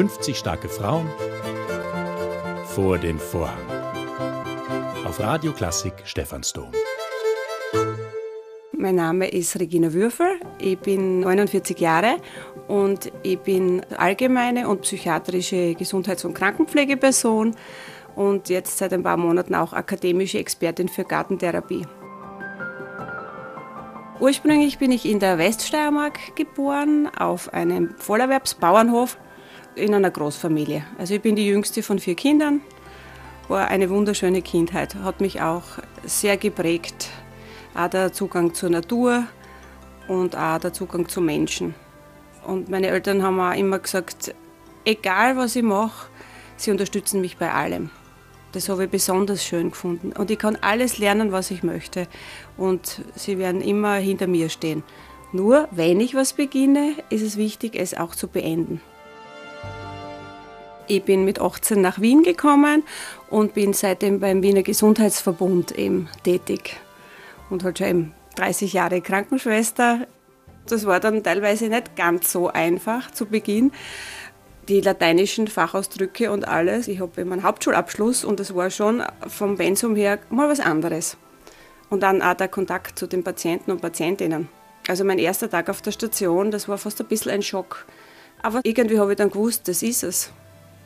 50 starke Frauen vor den Vorhang. Auf Radio Klassik Stephansdom. Mein Name ist Regina Würfel, ich bin 49 Jahre und ich bin allgemeine und psychiatrische Gesundheits- und Krankenpflegeperson und jetzt seit ein paar Monaten auch akademische Expertin für Gartentherapie. Ursprünglich bin ich in der Weststeiermark geboren, auf einem Vollerwerbsbauernhof in einer Großfamilie. Also ich bin die jüngste von vier Kindern, war eine wunderschöne Kindheit, hat mich auch sehr geprägt. Auch der Zugang zur Natur und auch der Zugang zu Menschen. Und meine Eltern haben auch immer gesagt, egal was ich mache, sie unterstützen mich bei allem. Das habe ich besonders schön gefunden. Und ich kann alles lernen, was ich möchte. Und sie werden immer hinter mir stehen. Nur, wenn ich was beginne, ist es wichtig, es auch zu beenden. Ich bin mit 18 nach Wien gekommen und bin seitdem beim Wiener Gesundheitsverbund eben tätig. Und halt schon eben 30 Jahre Krankenschwester. Das war dann teilweise nicht ganz so einfach zu Beginn die lateinischen Fachausdrücke und alles. Ich habe eben einen Hauptschulabschluss und das war schon vom Pensum her mal was anderes. Und dann auch der Kontakt zu den Patienten und Patientinnen. Also mein erster Tag auf der Station, das war fast ein bisschen ein Schock. Aber irgendwie habe ich dann gewusst, das ist es.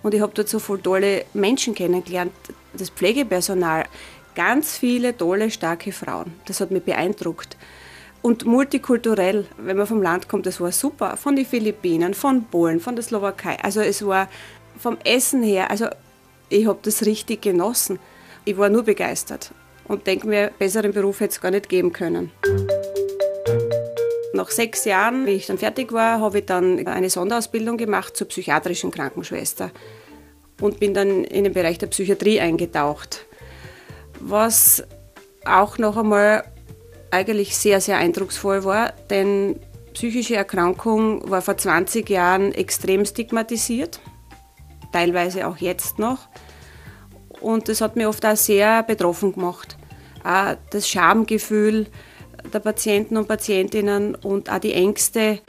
Und ich habe dort so viele tolle Menschen kennengelernt, das Pflegepersonal, ganz viele tolle, starke Frauen. Das hat mich beeindruckt und multikulturell, wenn man vom Land kommt, das war super. Von den Philippinen, von Polen, von der Slowakei. Also es war vom Essen her, also ich habe das richtig genossen. Ich war nur begeistert und denke mir, besseren Beruf hätte es gar nicht geben können. Nach sechs Jahren, wie ich dann fertig war, habe ich dann eine Sonderausbildung gemacht zur psychiatrischen Krankenschwester und bin dann in den Bereich der Psychiatrie eingetaucht. Was auch noch einmal eigentlich sehr, sehr eindrucksvoll war, denn psychische Erkrankung war vor 20 Jahren extrem stigmatisiert, teilweise auch jetzt noch. Und das hat mich oft auch sehr betroffen gemacht. Auch das Schamgefühl der Patienten und Patientinnen und auch die Ängste.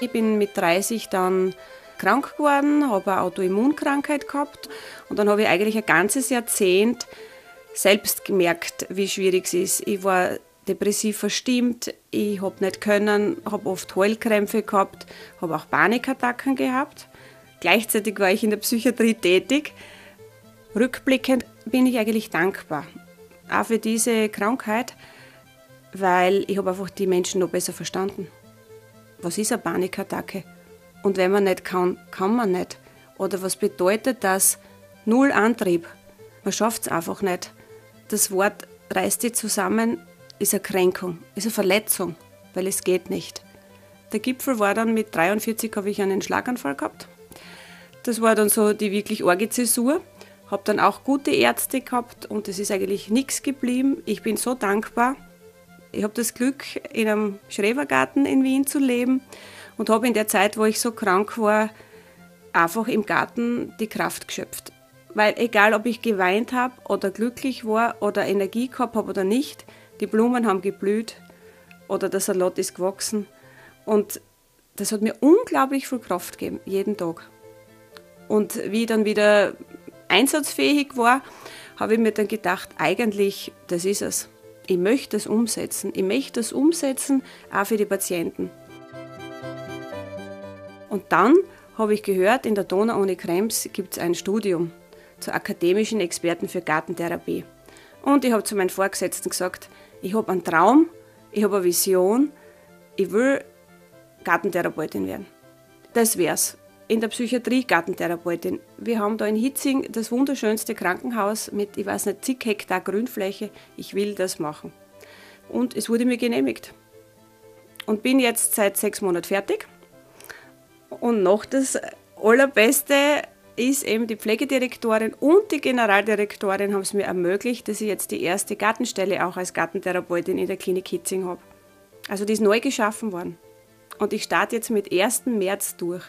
Ich bin mit 30 dann krank geworden, habe eine Autoimmunkrankheit gehabt und dann habe ich eigentlich ein ganzes Jahrzehnt selbst gemerkt, wie schwierig es ist. Ich war depressiv verstimmt, ich habe nicht können, habe oft Heulkrämpfe gehabt, habe auch Panikattacken gehabt. Gleichzeitig war ich in der Psychiatrie tätig. Rückblickend bin ich eigentlich dankbar, auch für diese Krankheit, weil ich habe einfach die Menschen noch besser verstanden. Was ist eine Panikattacke? Und wenn man nicht kann, kann man nicht. Oder was bedeutet das? Null Antrieb. Man schafft es einfach nicht das Wort reißt dich zusammen, ist eine Kränkung, ist eine Verletzung, weil es geht nicht. Der Gipfel war dann mit 43 habe ich einen Schlaganfall gehabt. Das war dann so die wirklich arge Zäsur. Habe dann auch gute Ärzte gehabt und es ist eigentlich nichts geblieben. Ich bin so dankbar. Ich habe das Glück, in einem Schrebergarten in Wien zu leben und habe in der Zeit, wo ich so krank war, einfach im Garten die Kraft geschöpft. Weil egal, ob ich geweint habe oder glücklich war oder Energie gehabt habe oder nicht, die Blumen haben geblüht oder der Salat ist gewachsen. Und das hat mir unglaublich viel Kraft gegeben, jeden Tag. Und wie ich dann wieder einsatzfähig war, habe ich mir dann gedacht, eigentlich, das ist es. Ich möchte das umsetzen. Ich möchte das umsetzen, auch für die Patienten. Und dann habe ich gehört, in der Donau-Uni Krems gibt es ein Studium zur akademischen Experten für Gartentherapie. Und ich habe zu meinen Vorgesetzten gesagt, ich habe einen Traum, ich habe eine Vision, ich will Gartentherapeutin werden. Das wär's. In der Psychiatrie Gartentherapeutin. Wir haben da in Hitzing das wunderschönste Krankenhaus mit, ich weiß nicht, zig Hektar Grünfläche. Ich will das machen. Und es wurde mir genehmigt. Und bin jetzt seit sechs Monaten fertig. Und noch das Allerbeste, ist eben die Pflegedirektorin und die Generaldirektorin haben es mir ermöglicht, dass ich jetzt die erste Gartenstelle auch als Gartentherapeutin in der Klinik Hitzing habe. Also die ist neu geschaffen worden. Und ich starte jetzt mit 1. März durch.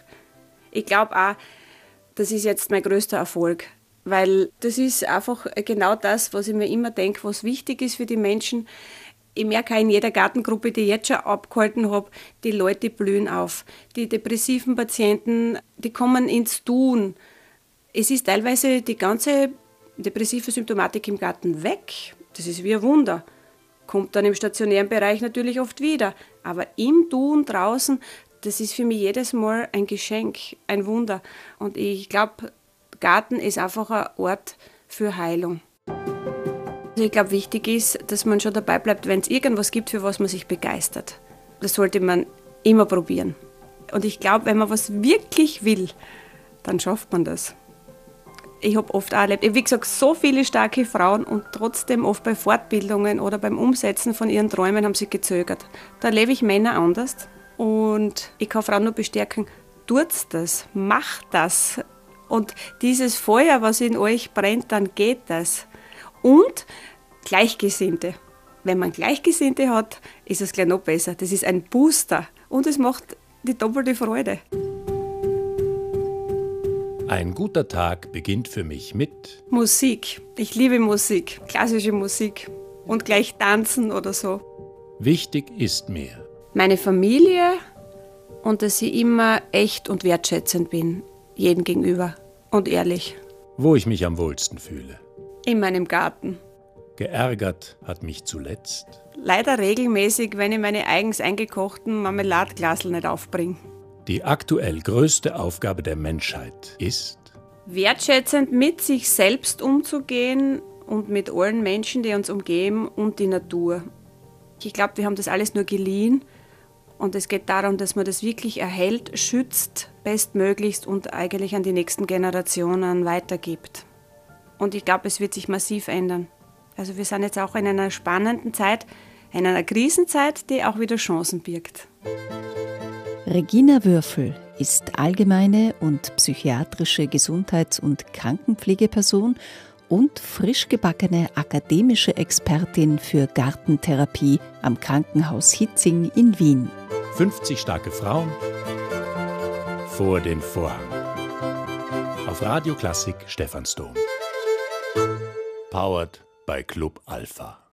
Ich glaube auch, das ist jetzt mein größter Erfolg, weil das ist einfach genau das, was ich mir immer denke, was wichtig ist für die Menschen. ich merke auch in jeder Gartengruppe, die ich jetzt schon abgehalten habe, die Leute blühen auf. Die depressiven Patienten, die kommen ins Tun. Es ist teilweise die ganze depressive Symptomatik im Garten weg. Das ist wie ein Wunder. Kommt dann im stationären Bereich natürlich oft wieder. Aber im Tun draußen, das ist für mich jedes Mal ein Geschenk, ein Wunder. Und ich glaube, Garten ist einfach ein Ort für Heilung. Also ich glaube, wichtig ist, dass man schon dabei bleibt, wenn es irgendwas gibt, für was man sich begeistert. Das sollte man immer probieren. Und ich glaube, wenn man was wirklich will, dann schafft man das. Ich habe oft auch erlebt, wie gesagt, so viele starke Frauen und trotzdem oft bei Fortbildungen oder beim Umsetzen von ihren Träumen haben sie gezögert. Da erlebe ich Männer anders und ich kann Frauen nur bestärken, tut das, macht das. Und dieses Feuer, was in euch brennt, dann geht das und Gleichgesinnte. Wenn man Gleichgesinnte hat, ist es gleich noch besser. Das ist ein Booster und es macht die doppelte Freude. Ein guter Tag beginnt für mich mit Musik. Ich liebe Musik, klassische Musik und gleich tanzen oder so. Wichtig ist mir meine Familie und dass ich immer echt und wertschätzend bin, jedem gegenüber und ehrlich. Wo ich mich am wohlsten fühle. In meinem Garten. Geärgert hat mich zuletzt. Leider regelmäßig, wenn ich meine eigens eingekochten Marmeladglasel nicht aufbringe. Die aktuell größte Aufgabe der Menschheit ist, wertschätzend mit sich selbst umzugehen und mit allen Menschen, die uns umgeben und die Natur. Ich glaube, wir haben das alles nur geliehen und es geht darum, dass man das wirklich erhält, schützt, bestmöglichst und eigentlich an die nächsten Generationen weitergibt. Und ich glaube, es wird sich massiv ändern. Also wir sind jetzt auch in einer spannenden Zeit, in einer Krisenzeit, die auch wieder Chancen birgt. Regina Würfel ist allgemeine und psychiatrische Gesundheits- und Krankenpflegeperson und frisch gebackene akademische Expertin für Gartentherapie am Krankenhaus Hitzing in Wien. 50 starke Frauen vor den Vorhang. Auf Radio Klassik Stephansdom. Powered bei Club Alpha.